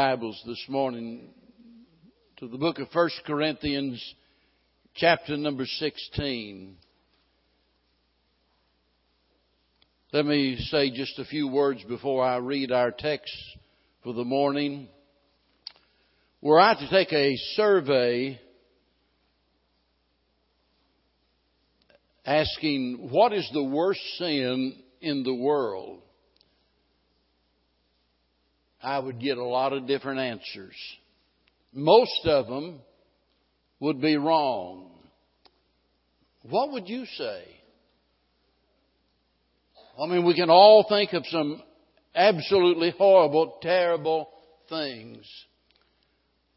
Bibles this morning to the book of 1 Corinthians, chapter number 16. Let me say just a few words before I read our text for the morning. Were I to take a survey asking what is the worst sin in the world, I would get a lot of different answers. Most of them would be wrong. What would you say? I mean, we can all think of some absolutely horrible, terrible things.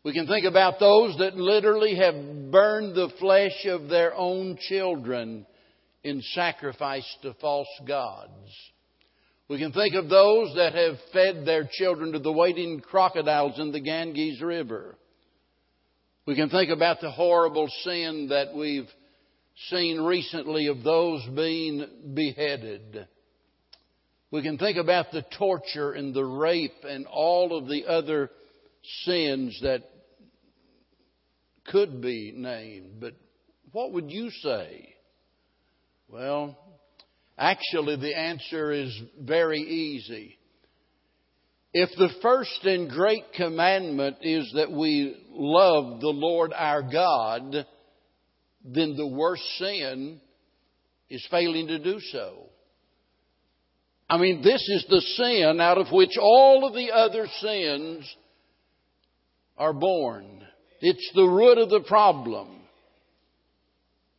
We can think about those that literally have burned the flesh of their own children in sacrifice to false gods. We can think of those that have fed their children to the waiting crocodiles in the Ganges River. We can think about the horrible sin that we've seen recently of those being beheaded. We can think about the torture and the rape and all of the other sins that could be named. But what would you say? Well, Actually, the answer is very easy. If the first and great commandment is that we love the Lord our God, then the worst sin is failing to do so. I mean, this is the sin out of which all of the other sins are born. It's the root of the problem,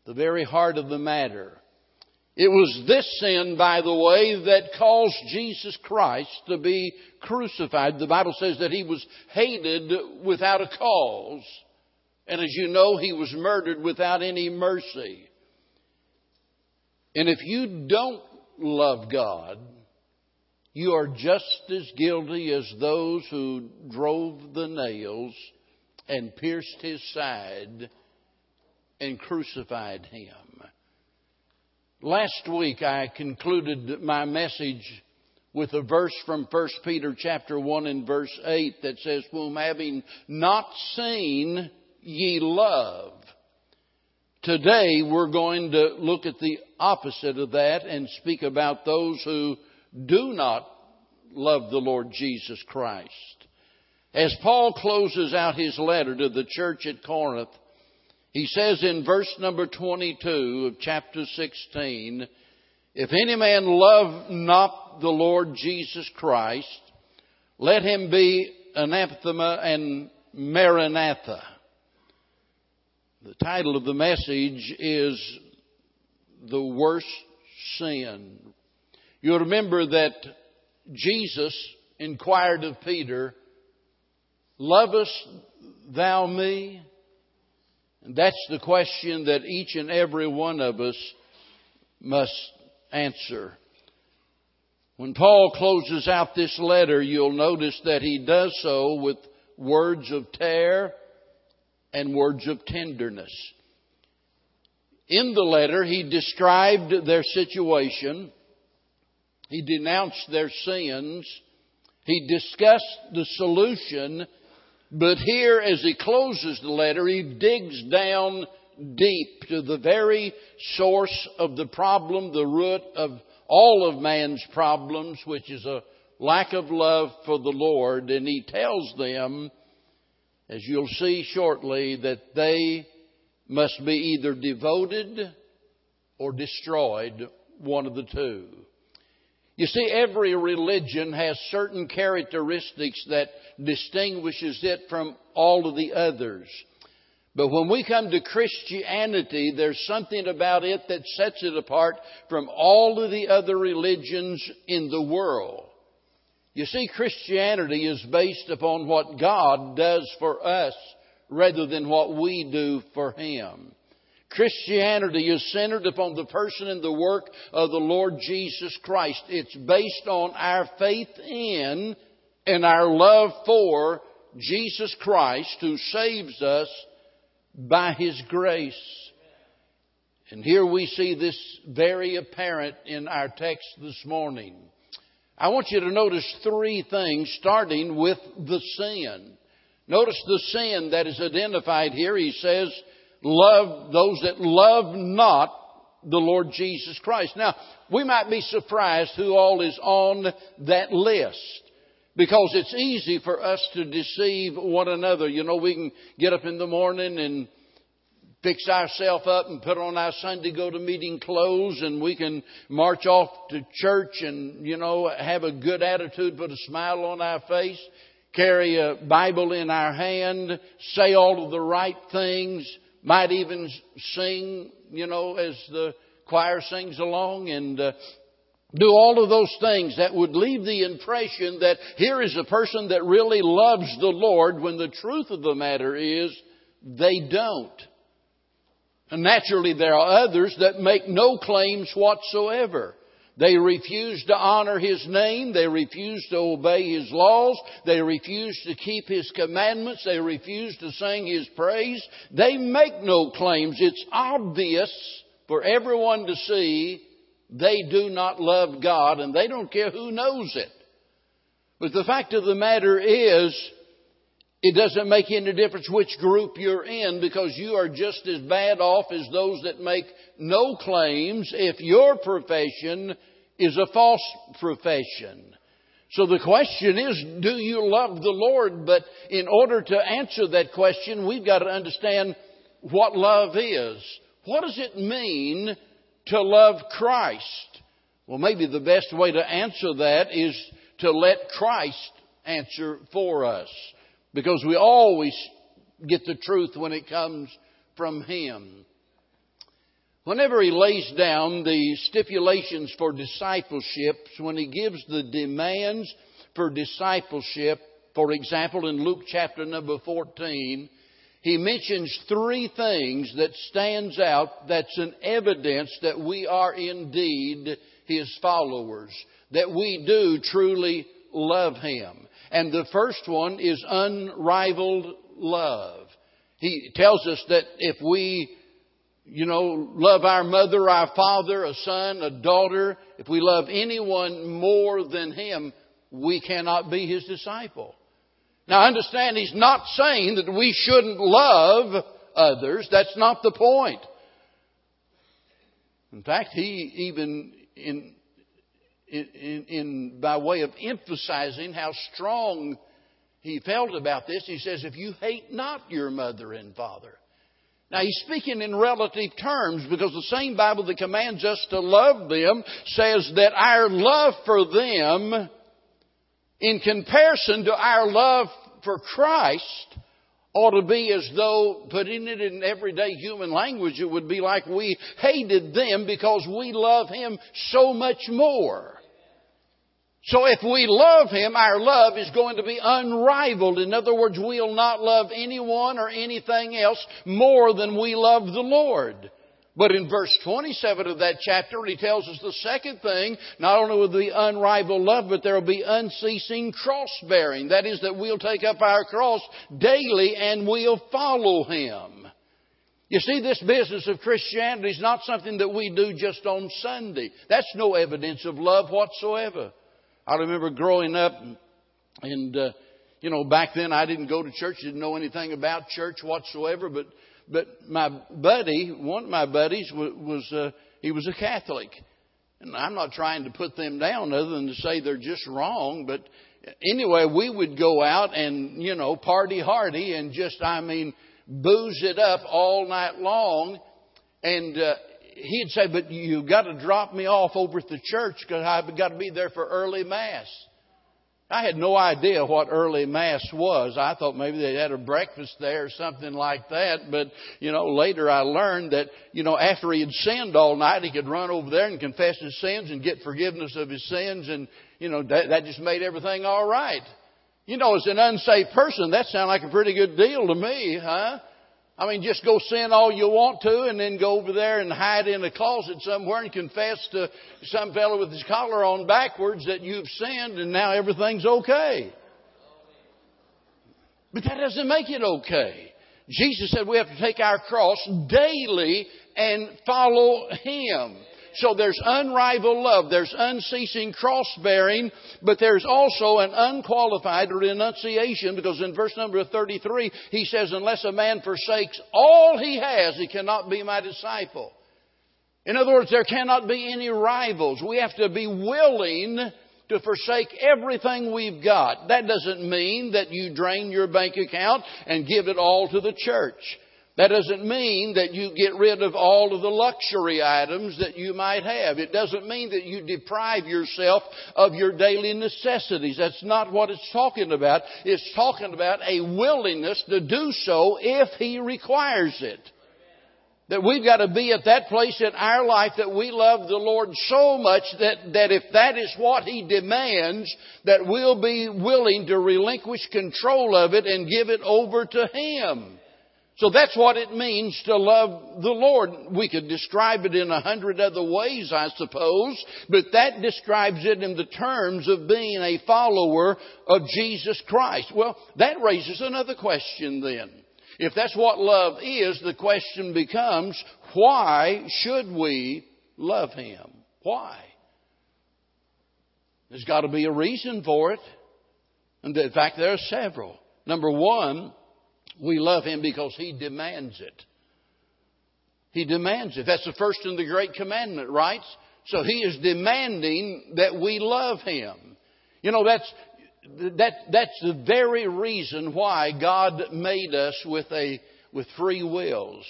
the very heart of the matter. It was this sin, by the way, that caused Jesus Christ to be crucified. The Bible says that he was hated without a cause. And as you know, he was murdered without any mercy. And if you don't love God, you are just as guilty as those who drove the nails and pierced his side and crucified him. Last week I concluded my message with a verse from 1 Peter chapter 1 and verse 8 that says, Whom having not seen ye love. Today we're going to look at the opposite of that and speak about those who do not love the Lord Jesus Christ. As Paul closes out his letter to the church at Corinth, he says in verse number 22 of chapter 16, If any man love not the Lord Jesus Christ, let him be anathema and maranatha. The title of the message is The Worst Sin. You'll remember that Jesus inquired of Peter, Lovest thou me? And that's the question that each and every one of us must answer. When Paul closes out this letter, you'll notice that he does so with words of tear and words of tenderness. In the letter, he described their situation. He denounced their sins. He discussed the solution but here, as he closes the letter, he digs down deep to the very source of the problem, the root of all of man's problems, which is a lack of love for the Lord. And he tells them, as you'll see shortly, that they must be either devoted or destroyed, one of the two. You see, every religion has certain characteristics that distinguishes it from all of the others. But when we come to Christianity, there's something about it that sets it apart from all of the other religions in the world. You see, Christianity is based upon what God does for us rather than what we do for Him. Christianity is centered upon the person and the work of the Lord Jesus Christ. It's based on our faith in and our love for Jesus Christ who saves us by His grace. And here we see this very apparent in our text this morning. I want you to notice three things starting with the sin. Notice the sin that is identified here. He says, love those that love not the Lord Jesus Christ. Now, we might be surprised who all is on that list. Because it's easy for us to deceive one another. You know, we can get up in the morning and fix ourselves up and put on our Sunday go to meeting clothes and we can march off to church and, you know, have a good attitude, put a smile on our face, carry a Bible in our hand, say all of the right things, might even sing, you know, as the choir sings along and uh, do all of those things that would leave the impression that here is a person that really loves the Lord when the truth of the matter is they don't. And naturally there are others that make no claims whatsoever. They refuse to honor His name. They refuse to obey His laws. They refuse to keep His commandments. They refuse to sing His praise. They make no claims. It's obvious for everyone to see they do not love God and they don't care who knows it. But the fact of the matter is, it doesn't make any difference which group you're in because you are just as bad off as those that make no claims if your profession is a false profession. So the question is, do you love the Lord? But in order to answer that question, we've got to understand what love is. What does it mean to love Christ? Well, maybe the best way to answer that is to let Christ answer for us. Because we always get the truth when it comes from Him. Whenever He lays down the stipulations for discipleship, when He gives the demands for discipleship, for example, in Luke chapter number 14, he mentions three things that stands out that's an evidence that we are indeed his followers, that we do truly love him. And the first one is unrivaled love. He tells us that if we, you know, love our mother, our father, a son, a daughter, if we love anyone more than him, we cannot be his disciple. Now understand, he's not saying that we shouldn't love others. That's not the point. In fact, he even in, in, in, by way of emphasizing how strong he felt about this, he says, if you hate not your mother and father. Now he's speaking in relative terms because the same Bible that commands us to love them says that our love for them in comparison to our love for Christ ought to be as though, putting it in everyday human language, it would be like we hated them because we love Him so much more. So if we love Him, our love is going to be unrivaled. In other words, we'll not love anyone or anything else more than we love the Lord. But in verse 27 of that chapter, he tells us the second thing, not only will be unrivaled love, but there will be unceasing cross bearing. That is that we'll take up our cross daily and we'll follow him. You see, this business of Christianity is not something that we do just on Sunday. That's no evidence of love whatsoever. I remember growing up and, uh, you know, back then I didn't go to church, didn't know anything about church whatsoever, but but my buddy, one of my buddies was, was uh, he was a Catholic. And I'm not trying to put them down other than to say they're just wrong, but anyway, we would go out and, you know, party hardy and just, I mean, booze it up all night long. And, uh, he'd say, but you've got to drop me off over at the church because I've got to be there for early mass. I had no idea what early mass was. I thought maybe they had a breakfast there or something like that. But, you know, later I learned that, you know, after he had sinned all night, he could run over there and confess his sins and get forgiveness of his sins. And, you know, that, that just made everything all right. You know, as an unsaved person, that sounded like a pretty good deal to me, huh? I mean, just go sin all you want to and then go over there and hide in a closet somewhere and confess to some fellow with his collar on backwards that you've sinned and now everything's okay. But that doesn't make it okay. Jesus said we have to take our cross daily and follow Him. So there's unrivaled love. There's unceasing cross bearing, but there's also an unqualified renunciation because in verse number 33, he says, unless a man forsakes all he has, he cannot be my disciple. In other words, there cannot be any rivals. We have to be willing to forsake everything we've got. That doesn't mean that you drain your bank account and give it all to the church. That doesn't mean that you get rid of all of the luxury items that you might have. It doesn't mean that you deprive yourself of your daily necessities. That's not what it's talking about. It's talking about a willingness to do so if He requires it. That we've got to be at that place in our life that we love the Lord so much that, that if that is what He demands, that we'll be willing to relinquish control of it and give it over to Him. So that's what it means to love the Lord. We could describe it in a hundred other ways, I suppose, but that describes it in the terms of being a follower of Jesus Christ. Well, that raises another question then. If that's what love is, the question becomes, why should we love Him? Why? There's got to be a reason for it. And in fact, there are several. Number one, we love Him because He demands it. He demands it. That's the first in the Great Commandment, right? So He is demanding that we love Him. You know, that's, that, that's the very reason why God made us with a, with free wills.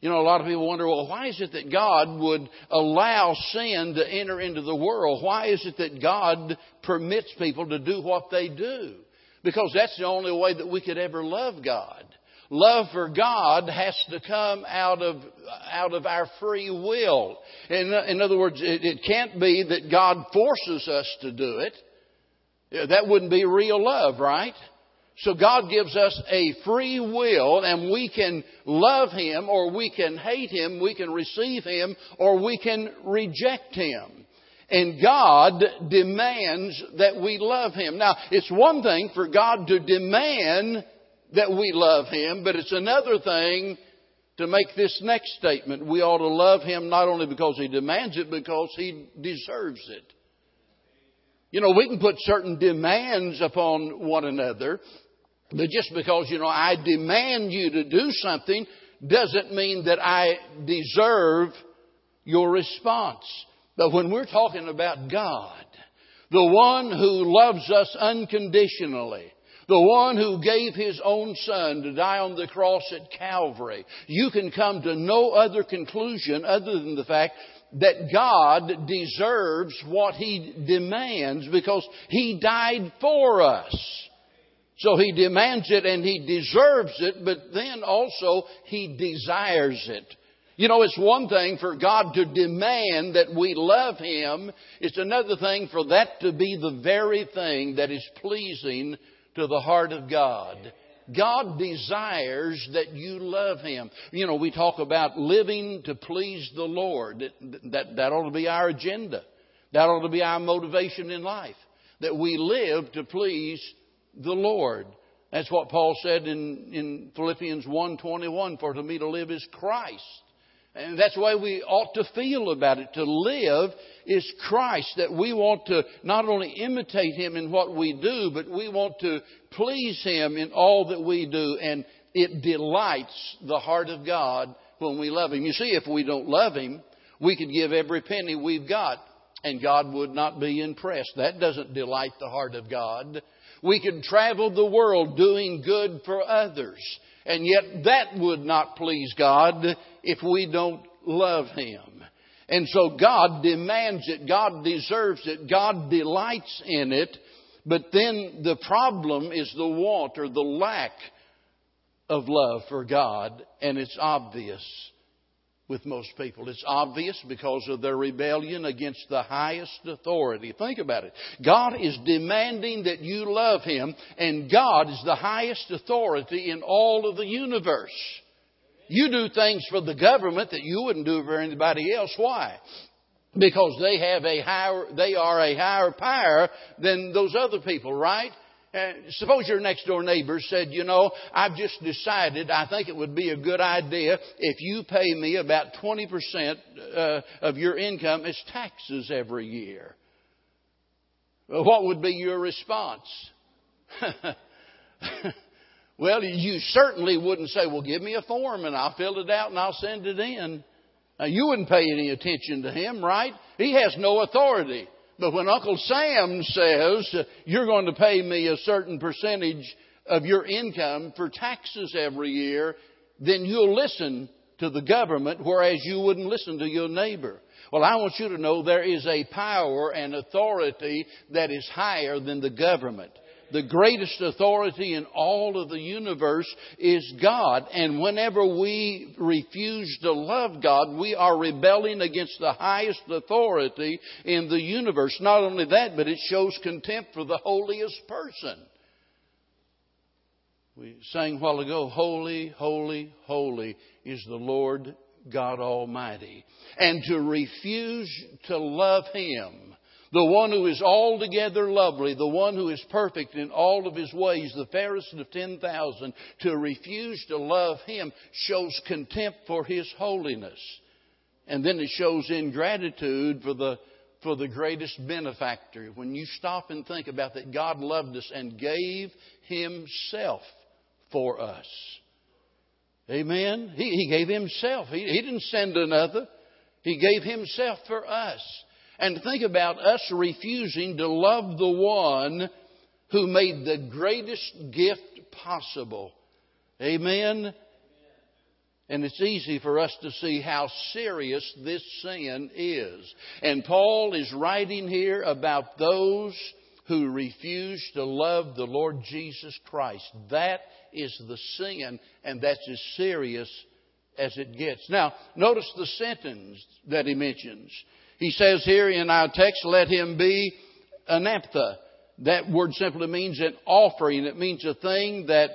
You know, a lot of people wonder, well, why is it that God would allow sin to enter into the world? Why is it that God permits people to do what they do? Because that's the only way that we could ever love God. Love for God has to come out of, out of our free will. In, in other words, it, it can't be that God forces us to do it. That wouldn't be real love, right? So God gives us a free will and we can love Him or we can hate Him, we can receive Him or we can reject Him. And God demands that we love Him. Now, it's one thing for God to demand that we love Him, but it's another thing to make this next statement. We ought to love Him not only because He demands it, because He deserves it. You know, we can put certain demands upon one another, but just because, you know, I demand you to do something doesn't mean that I deserve your response. But when we're talking about God, the one who loves us unconditionally, the one who gave his own son to die on the cross at Calvary, you can come to no other conclusion other than the fact that God deserves what He demands because He died for us. So He demands it and He deserves it, but then also He desires it. You know, it's one thing for God to demand that we love Him. It's another thing for that to be the very thing that is pleasing to the heart of God. God desires that you love Him. You know, we talk about living to please the Lord. That, that ought to be our agenda. That ought to be our motivation in life. That we live to please the Lord. That's what Paul said in, in Philippians 1.21, for to me to live is Christ. And that's the way we ought to feel about it. To live is Christ, that we want to not only imitate Him in what we do, but we want to please Him in all that we do. And it delights the heart of God when we love Him. You see, if we don't love Him, we could give every penny we've got and God would not be impressed. That doesn't delight the heart of God. We could travel the world doing good for others and yet that would not please God if we don't love Him. And so God demands it. God deserves it. God delights in it. But then the problem is the want or the lack of love for God. And it's obvious with most people. It's obvious because of their rebellion against the highest authority. Think about it. God is demanding that you love Him, and God is the highest authority in all of the universe. You do things for the government that you wouldn't do for anybody else. Why? Because they have a higher, they are a higher power than those other people, right? Suppose your next door neighbor said, you know, I've just decided I think it would be a good idea if you pay me about 20% uh, of your income as taxes every year. What would be your response? well, you certainly wouldn't say, well, give me a form and I'll fill it out and I'll send it in. Now, you wouldn't pay any attention to him, right? He has no authority. But when Uncle Sam says, you're going to pay me a certain percentage of your income for taxes every year, then you'll listen to the government, whereas you wouldn't listen to your neighbor. Well, I want you to know there is a power and authority that is higher than the government the greatest authority in all of the universe is God. And whenever we refuse to love God, we are rebelling against the highest authority in the universe. Not only that, but it shows contempt for the holiest person. We sang a while ago, Holy, holy, holy is the Lord God Almighty. And to refuse to love Him the one who is altogether lovely, the one who is perfect in all of his ways, the fairest of 10,000, to refuse to love him shows contempt for his holiness. And then it shows ingratitude for the, for the greatest benefactor. When you stop and think about that, God loved us and gave himself for us. Amen? He, he gave himself. He, he didn't send another. He gave himself for us. And think about us refusing to love the one who made the greatest gift possible. Amen? And it's easy for us to see how serious this sin is. And Paul is writing here about those who refuse to love the Lord Jesus Christ. That is the sin, and that's as serious as it gets. Now, notice the sentence that he mentions. He says here in our text, let him be anathema. That word simply means an offering. It means a thing that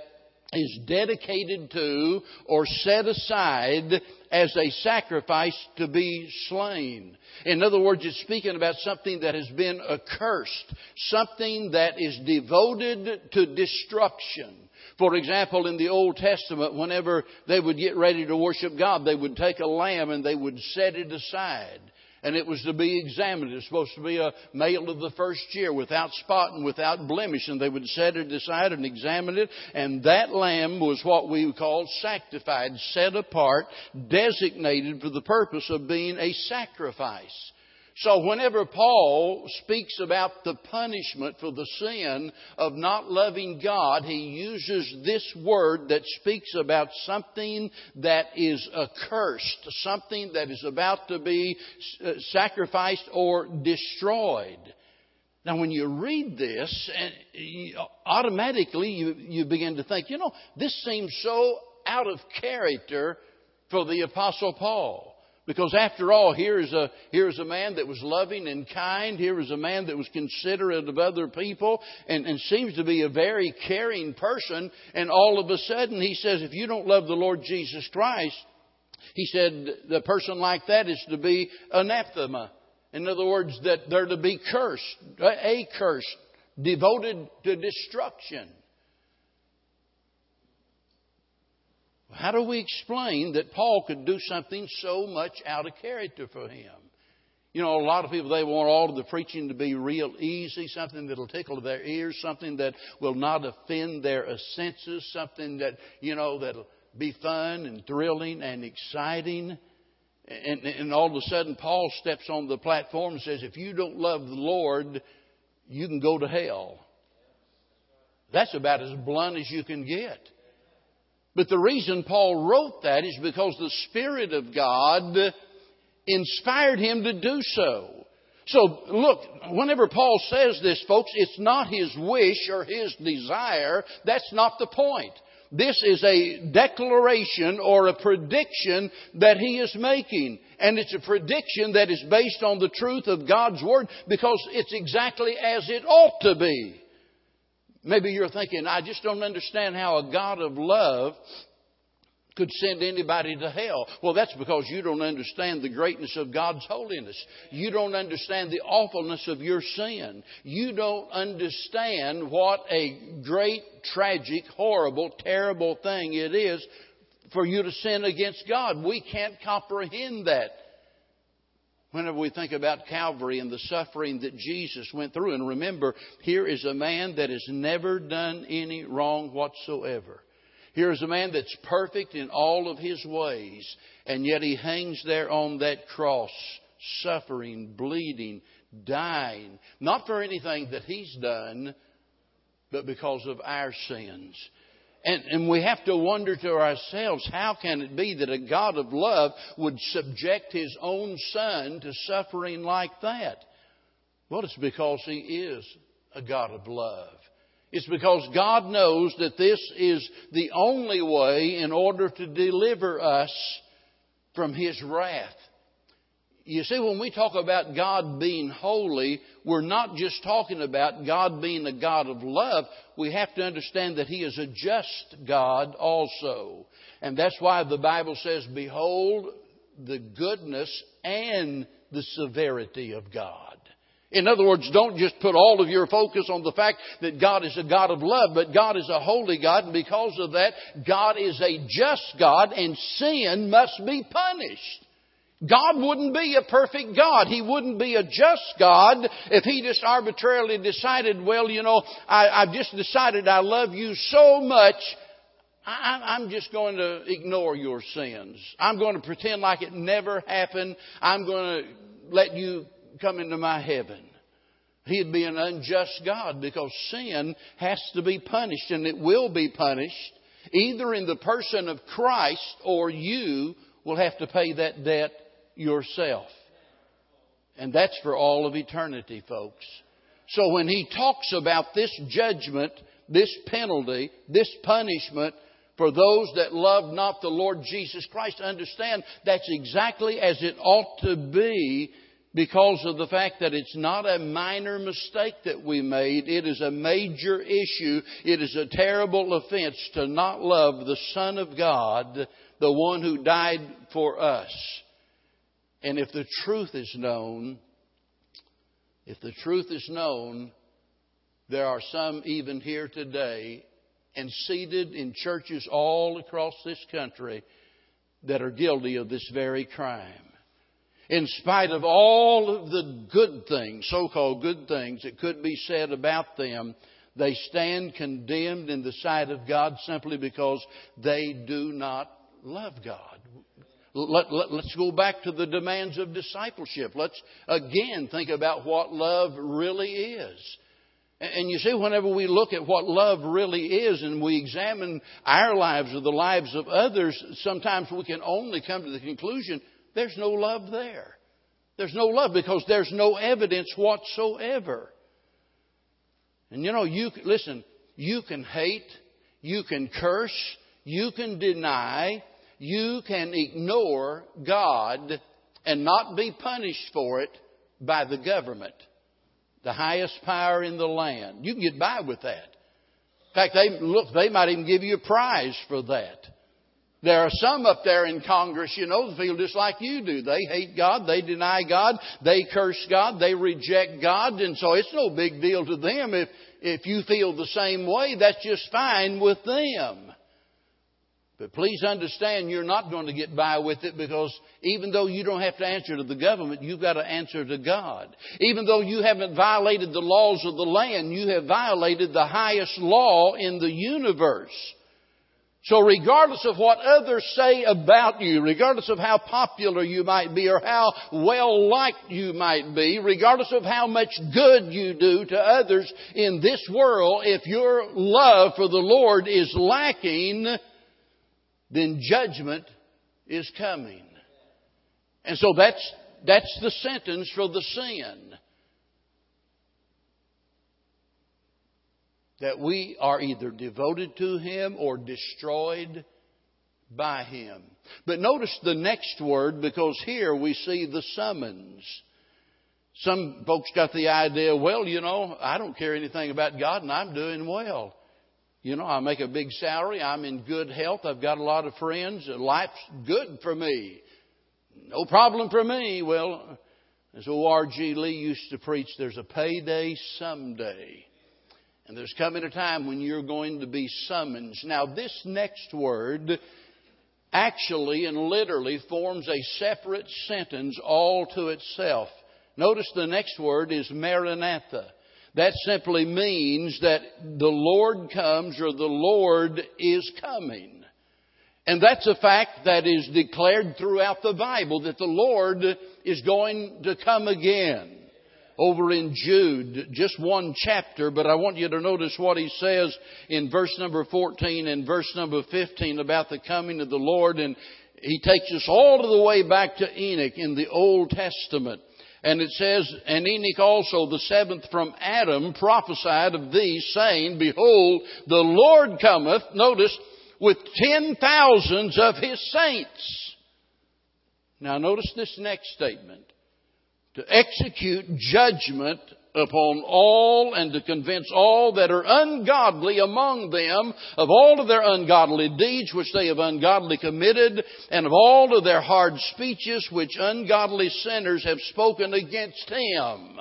is dedicated to or set aside as a sacrifice to be slain. In other words, it's speaking about something that has been accursed, something that is devoted to destruction. For example, in the Old Testament, whenever they would get ready to worship God, they would take a lamb and they would set it aside and it was to be examined. It was supposed to be a male of the first year without spot and without blemish, and they would set it aside and examine it, and that lamb was what we call sanctified, set apart, designated for the purpose of being a sacrifice. So whenever Paul speaks about the punishment for the sin of not loving God, he uses this word that speaks about something that is accursed, something that is about to be uh, sacrificed or destroyed. Now, when you read this, automatically you, you begin to think, you know, this seems so out of character for the Apostle Paul. Because after all, here is a, here is a man that was loving and kind. Here is a man that was considerate of other people and, and seems to be a very caring person. And all of a sudden he says, if you don't love the Lord Jesus Christ, he said the person like that is to be anathema. In other words, that they're to be cursed, a curse, devoted to destruction. How do we explain that Paul could do something so much out of character for him? You know, a lot of people, they want all of the preaching to be real easy, something that'll tickle their ears, something that will not offend their senses, something that, you know, that'll be fun and thrilling and exciting. And, and all of a sudden, Paul steps on the platform and says, if you don't love the Lord, you can go to hell. That's about as blunt as you can get. But the reason Paul wrote that is because the Spirit of God inspired him to do so. So look, whenever Paul says this, folks, it's not his wish or his desire. That's not the point. This is a declaration or a prediction that he is making. And it's a prediction that is based on the truth of God's Word because it's exactly as it ought to be. Maybe you're thinking, I just don't understand how a God of love could send anybody to hell. Well, that's because you don't understand the greatness of God's holiness. You don't understand the awfulness of your sin. You don't understand what a great, tragic, horrible, terrible thing it is for you to sin against God. We can't comprehend that. Whenever we think about Calvary and the suffering that Jesus went through, and remember, here is a man that has never done any wrong whatsoever. Here is a man that's perfect in all of his ways, and yet he hangs there on that cross, suffering, bleeding, dying, not for anything that he's done, but because of our sins. And, and, we have to wonder to ourselves, how can it be that a God of love would subject his own son to suffering like that? Well, it's because he is a God of love. It's because God knows that this is the only way in order to deliver us from His wrath. You see, when we talk about God being holy, we're not just talking about God being a God of love. We have to understand that He is a just God also. And that's why the Bible says, Behold the goodness and the severity of God. In other words, don't just put all of your focus on the fact that God is a God of love, but God is a holy God, and because of that, God is a just God, and sin must be punished. God wouldn't be a perfect God. He wouldn't be a just God if He just arbitrarily decided, well, you know, I, have just decided I love you so much, I, I'm just going to ignore your sins. I'm going to pretend like it never happened. I'm going to let you come into my heaven. He'd be an unjust God because sin has to be punished and it will be punished either in the person of Christ or you will have to pay that debt yourself. And that's for all of eternity, folks. So when he talks about this judgment, this penalty, this punishment for those that love not the Lord Jesus Christ, understand that's exactly as it ought to be because of the fact that it's not a minor mistake that we made. It is a major issue. It is a terrible offense to not love the Son of God, the one who died for us. And if the truth is known, if the truth is known, there are some even here today and seated in churches all across this country that are guilty of this very crime in spite of all of the good things, so called good things that could be said about them, they stand condemned in the sight of God simply because they do not love God. Let, us let, go back to the demands of discipleship. Let's again think about what love really is. And you see, whenever we look at what love really is and we examine our lives or the lives of others, sometimes we can only come to the conclusion there's no love there. There's no love because there's no evidence whatsoever. And you know, you listen, you can hate, you can curse, you can deny, you can ignore God and not be punished for it by the government, the highest power in the land. You can get by with that. In fact, they look, they might even give you a prize for that. There are some up there in Congress, you know, that feel just like you do. They hate God, they deny God, they curse God, they reject God, and so it's no big deal to them if, if you feel the same way. That's just fine with them. But please understand you're not going to get by with it because even though you don't have to answer to the government, you've got to answer to God. Even though you haven't violated the laws of the land, you have violated the highest law in the universe. So regardless of what others say about you, regardless of how popular you might be or how well liked you might be, regardless of how much good you do to others in this world, if your love for the Lord is lacking, then judgment is coming. And so that's, that's the sentence for the sin. that we are either devoted to Him or destroyed by Him. But notice the next word because here we see the summons. Some folks got the idea, well, you know, I don't care anything about God and I'm doing well. You know, I make a big salary. I'm in good health. I've got a lot of friends. Life's good for me. No problem for me. Well, as O.R.G. Lee used to preach, there's a payday someday. And there's coming a time when you're going to be summoned. Now, this next word actually and literally forms a separate sentence all to itself. Notice the next word is Maranatha. That simply means that the Lord comes or the Lord is coming. And that's a fact that is declared throughout the Bible that the Lord is going to come again. Over in Jude, just one chapter, but I want you to notice what he says in verse number 14 and verse number 15 about the coming of the Lord. And he takes us all the way back to Enoch in the Old Testament. And it says, And Enoch also, the seventh from Adam, prophesied of thee, saying, Behold, the Lord cometh, notice, with ten thousands of his saints. Now notice this next statement. To execute judgment upon all and to convince all that are ungodly among them of all of their ungodly deeds which they have ungodly committed and of all of their hard speeches which ungodly sinners have spoken against him.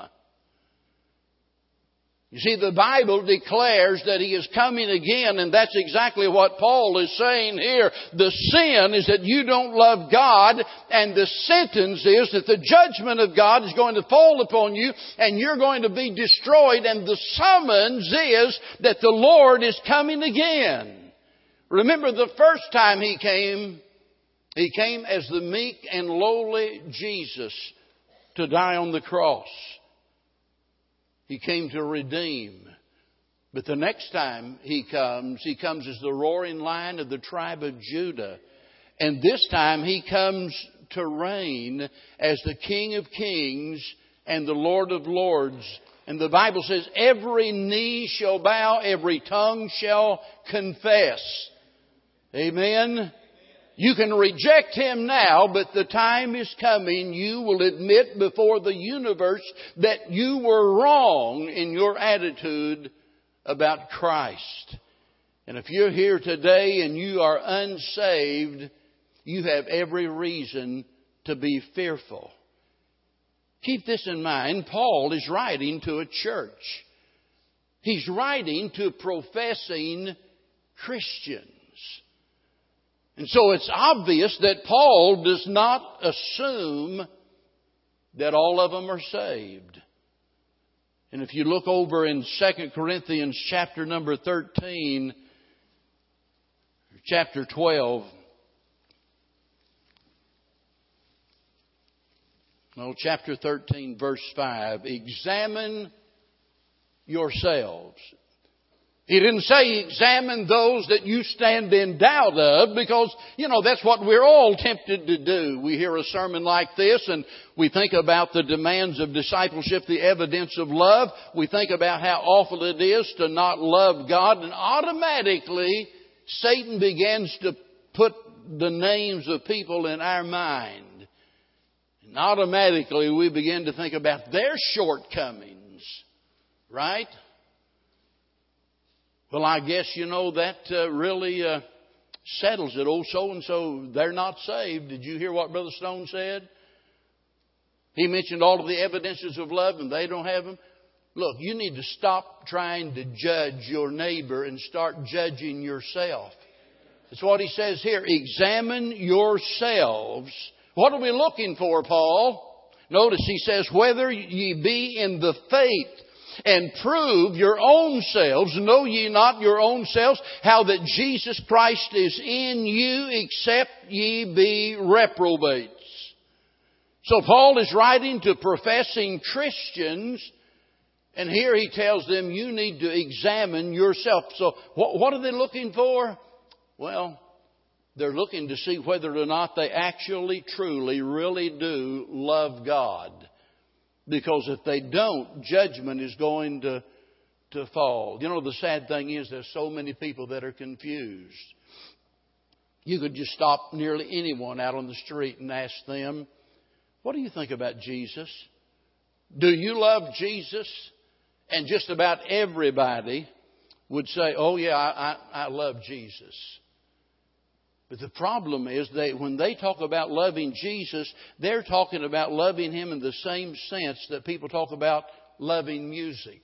You see, the Bible declares that He is coming again, and that's exactly what Paul is saying here. The sin is that you don't love God, and the sentence is that the judgment of God is going to fall upon you, and you're going to be destroyed, and the summons is that the Lord is coming again. Remember the first time He came, He came as the meek and lowly Jesus to die on the cross. He came to redeem. But the next time he comes, he comes as the roaring lion of the tribe of Judah. And this time he comes to reign as the King of kings and the Lord of lords. And the Bible says, every knee shall bow, every tongue shall confess. Amen. You can reject him now, but the time is coming you will admit before the universe that you were wrong in your attitude about Christ. And if you're here today and you are unsaved, you have every reason to be fearful. Keep this in mind. Paul is writing to a church. He's writing to professing Christians. And so it's obvious that Paul does not assume that all of them are saved. And if you look over in 2 Corinthians chapter number 13, chapter 12, no, chapter 13, verse 5, examine yourselves. He didn't say examine those that you stand in doubt of because, you know, that's what we're all tempted to do. We hear a sermon like this and we think about the demands of discipleship, the evidence of love. We think about how awful it is to not love God and automatically Satan begins to put the names of people in our mind. And automatically we begin to think about their shortcomings. Right? Well, I guess, you know, that uh, really uh, settles it. Oh, so and so, they're not saved. Did you hear what Brother Stone said? He mentioned all of the evidences of love and they don't have them. Look, you need to stop trying to judge your neighbor and start judging yourself. That's what he says here. Examine yourselves. What are we looking for, Paul? Notice he says, whether ye be in the faith and prove your own selves. Know ye not your own selves how that Jesus Christ is in you except ye be reprobates. So Paul is writing to professing Christians and here he tells them you need to examine yourself. So what, are they looking for? Well, they're looking to see whether or not they actually, truly, really do love God. Because if they don't, judgment is going to, to fall. You know, the sad thing is there's so many people that are confused. You could just stop nearly anyone out on the street and ask them, What do you think about Jesus? Do you love Jesus? And just about everybody would say, Oh, yeah, I, I, I love Jesus. But the problem is that when they talk about loving Jesus, they're talking about loving Him in the same sense that people talk about loving music.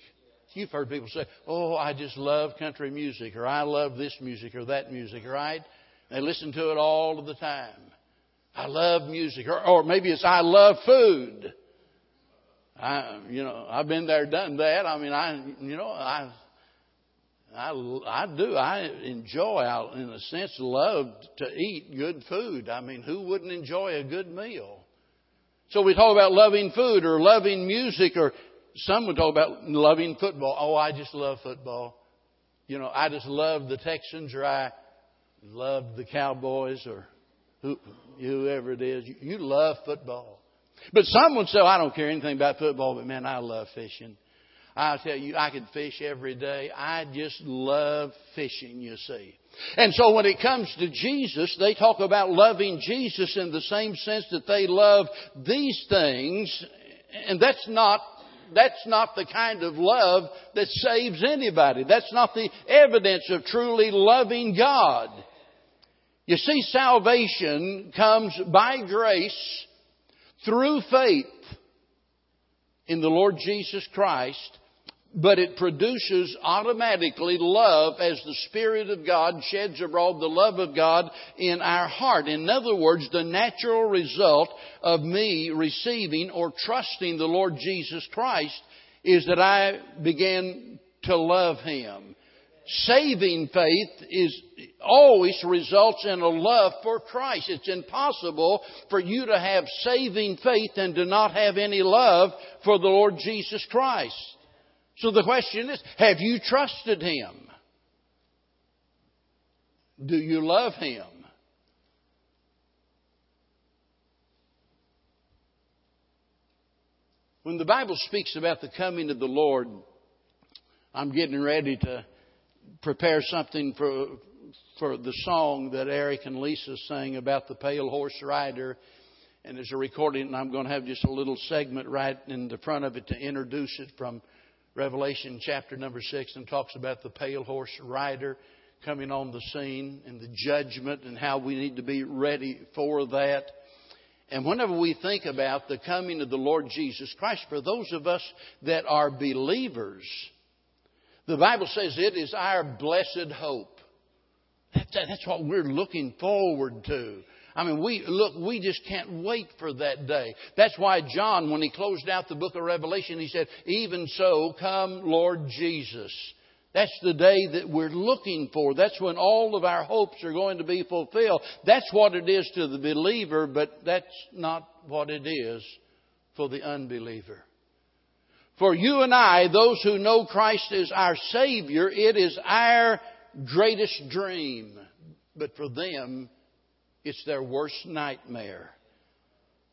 You've heard people say, Oh, I just love country music, or I love this music, or that music, right? They listen to it all of the time. I love music, or, or maybe it's I love food. I, you know, I've been there, done that. I mean, I, you know, I, I, I do. I enjoy, I, in a sense, love to eat good food. I mean, who wouldn't enjoy a good meal? So we talk about loving food or loving music, or some would talk about loving football. Oh, I just love football. You know, I just love the Texans, or I love the Cowboys, or who, whoever it is. You love football. But some would say, oh, I don't care anything about football, but man, I love fishing. I'll tell you, I could fish every day. I just love fishing, you see. And so when it comes to Jesus, they talk about loving Jesus in the same sense that they love these things. And that's not, that's not the kind of love that saves anybody. That's not the evidence of truly loving God. You see, salvation comes by grace through faith in the Lord Jesus Christ, but it produces automatically love as the Spirit of God sheds abroad the love of God in our heart. In other words, the natural result of me receiving or trusting the Lord Jesus Christ is that I begin to love Him. Saving faith is always results in a love for Christ. It's impossible for you to have saving faith and to not have any love for the Lord Jesus Christ. So the question is, have you trusted Him? Do you love Him? When the Bible speaks about the coming of the Lord, I'm getting ready to prepare something for for the song that Eric and Lisa sang about the pale horse rider. And there's a recording, and I'm going to have just a little segment right in the front of it to introduce it from Revelation chapter number six, and talks about the pale horse rider coming on the scene and the judgment and how we need to be ready for that. And whenever we think about the coming of the Lord Jesus Christ, for those of us that are believers, the Bible says it is our blessed hope. That's what we're looking forward to. I mean, we, look, we just can't wait for that day. That's why John, when he closed out the book of Revelation, he said, even so, come Lord Jesus. That's the day that we're looking for. That's when all of our hopes are going to be fulfilled. That's what it is to the believer, but that's not what it is for the unbeliever. For you and I, those who know Christ as our Savior, it is our greatest dream. But for them, it's their worst nightmare.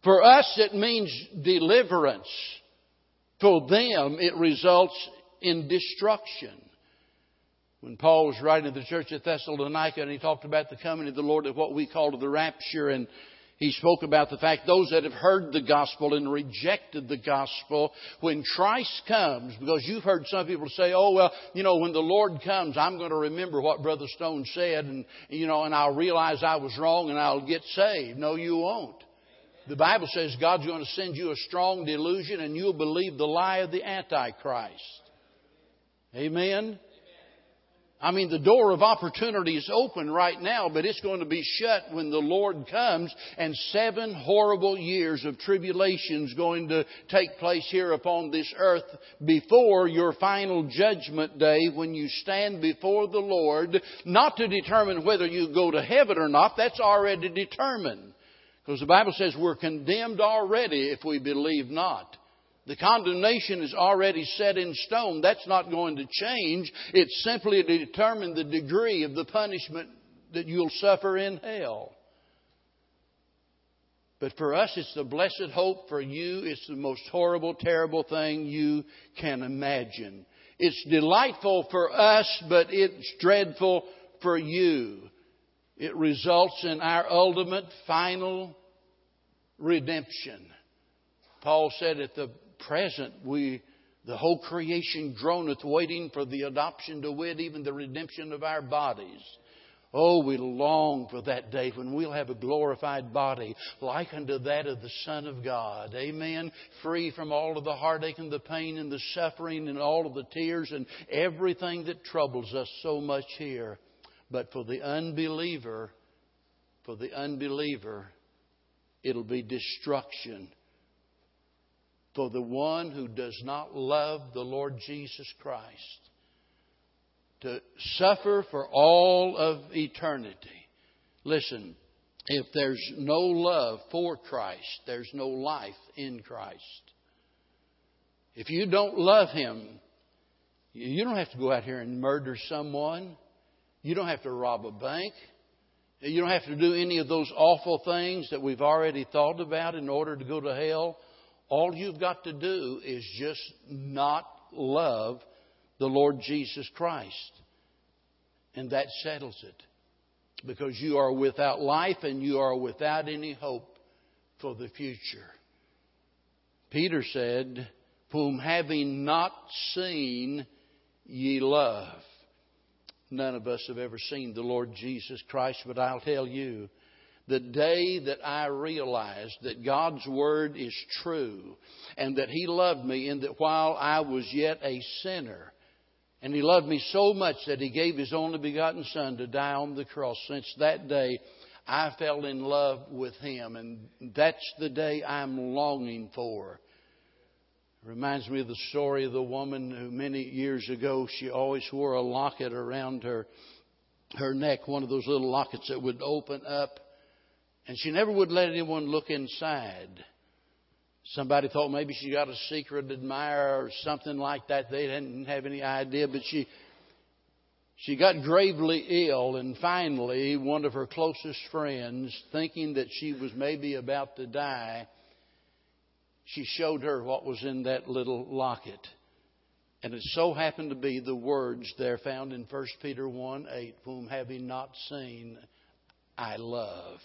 For us, it means deliverance. For them, it results in destruction. When Paul was writing to the church at Thessalonica and he talked about the coming of the Lord of what we call the rapture and he spoke about the fact those that have heard the gospel and rejected the gospel, when Christ comes, because you've heard some people say, oh, well, you know, when the Lord comes, I'm going to remember what Brother Stone said and, you know, and I'll realize I was wrong and I'll get saved. No, you won't. The Bible says God's going to send you a strong delusion and you'll believe the lie of the Antichrist. Amen? I mean, the door of opportunity is open right now, but it's going to be shut when the Lord comes and seven horrible years of tribulation is going to take place here upon this earth before your final judgment day when you stand before the Lord, not to determine whether you go to heaven or not, that's already determined. Because the Bible says we're condemned already if we believe not. The condemnation is already set in stone. That's not going to change. It's simply to determine the degree of the punishment that you'll suffer in hell. But for us, it's the blessed hope. For you, it's the most horrible, terrible thing you can imagine. It's delightful for us, but it's dreadful for you. It results in our ultimate, final redemption. Paul said at the present, we, The whole creation groaneth, waiting for the adoption to wit, even the redemption of our bodies. Oh, we long for that day when we'll have a glorified body like unto that of the Son of God. Amen. Free from all of the heartache and the pain and the suffering and all of the tears and everything that troubles us so much here. But for the unbeliever, for the unbeliever, it'll be destruction. For the one who does not love the Lord Jesus Christ, to suffer for all of eternity. Listen, if there's no love for Christ, there's no life in Christ. If you don't love Him, you don't have to go out here and murder someone. You don't have to rob a bank. You don't have to do any of those awful things that we've already thought about in order to go to hell. All you've got to do is just not love the Lord Jesus Christ. And that settles it. Because you are without life and you are without any hope for the future. Peter said, Whom having not seen ye love. None of us have ever seen the Lord Jesus Christ, but I'll tell you, the day that I realized that God's Word is true and that He loved me and that while I was yet a sinner, and He loved me so much that He gave His only begotten Son to die on the cross, since that day I fell in love with Him. And that's the day I'm longing for. It reminds me of the story of the woman who many years ago she always wore a locket around her her neck, one of those little lockets that would open up and she never would let anyone look inside. Somebody thought maybe she got a secret admirer or something like that. They didn't have any idea, but she she got gravely ill, and finally, one of her closest friends, thinking that she was maybe about to die, she showed her what was in that little locket. And it so happened to be the words there found in 1 Peter 1 8, whom having not seen, I love.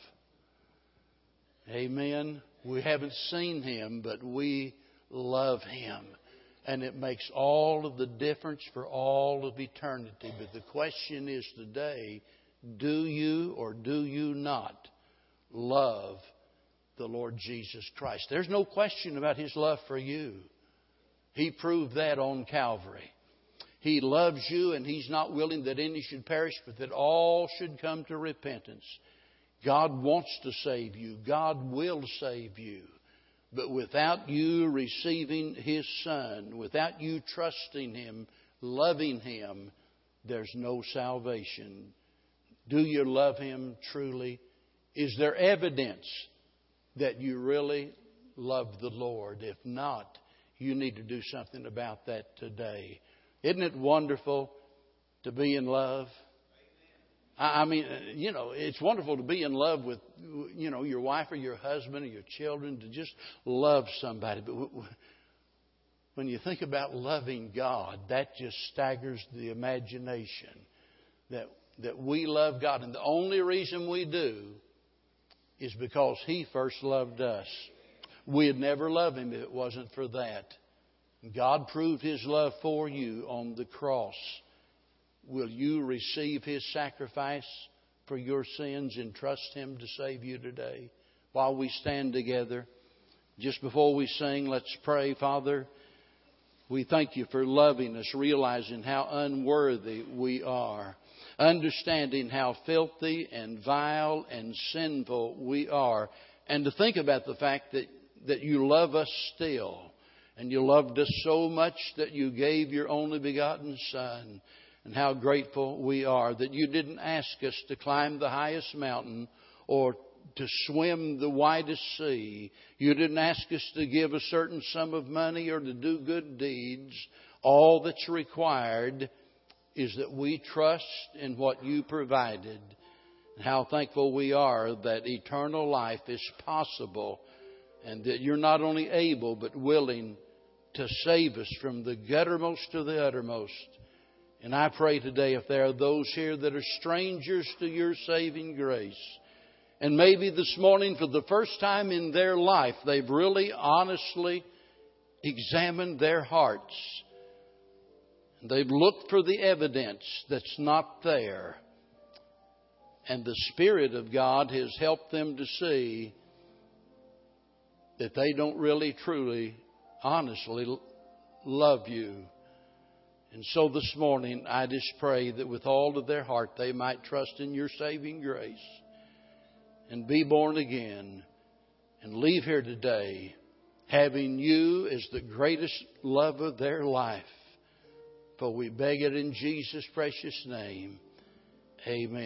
Amen. We haven't seen him, but we love him. And it makes all of the difference for all of eternity. But the question is today do you or do you not love the Lord Jesus Christ? There's no question about his love for you. He proved that on Calvary. He loves you and he's not willing that any should perish, but that all should come to repentance. God wants to save you. God will save you. But without you receiving His Son, without you trusting Him, loving Him, there's no salvation. Do you love Him truly? Is there evidence that you really love the Lord? If not, you need to do something about that today. Isn't it wonderful to be in love? I mean, uh, you know, it's wonderful to be in love with, you know, your wife or your husband or your children, to just love somebody. But when you think about loving God, that just staggers the imagination that, that we love God. And the only reason we do is because He first loved us. We'd never love Him if it wasn't for that. God proved His love for you on the cross. Will you receive His sacrifice for your sins and trust Him to save you today? While we stand together, just before we sing, let's pray. Father, we thank you for loving us, realizing how unworthy we are, understanding how filthy and vile and sinful we are, and to think about the fact that, that you love us still. And you loved us so much that you gave your only begotten Son and how grateful we are that you didn't ask us to climb the highest mountain or to swim the widest sea. You didn't ask us to give a certain sum of money or to do good deeds. All that's required is that we trust in what you provided. And how thankful we are that eternal life is possible and that you're not only able but willing to save us from the guttermost to the uttermost. And I pray today if there are those here that are strangers to your saving grace, and maybe this morning for the first time in their life they've really honestly examined their hearts. They've looked for the evidence that's not there. And the Spirit of God has helped them to see that they don't really, truly, honestly love you. And so this morning, I just pray that with all of their heart they might trust in your saving grace and be born again and leave here today having you as the greatest love of their life. For we beg it in Jesus' precious name. Amen.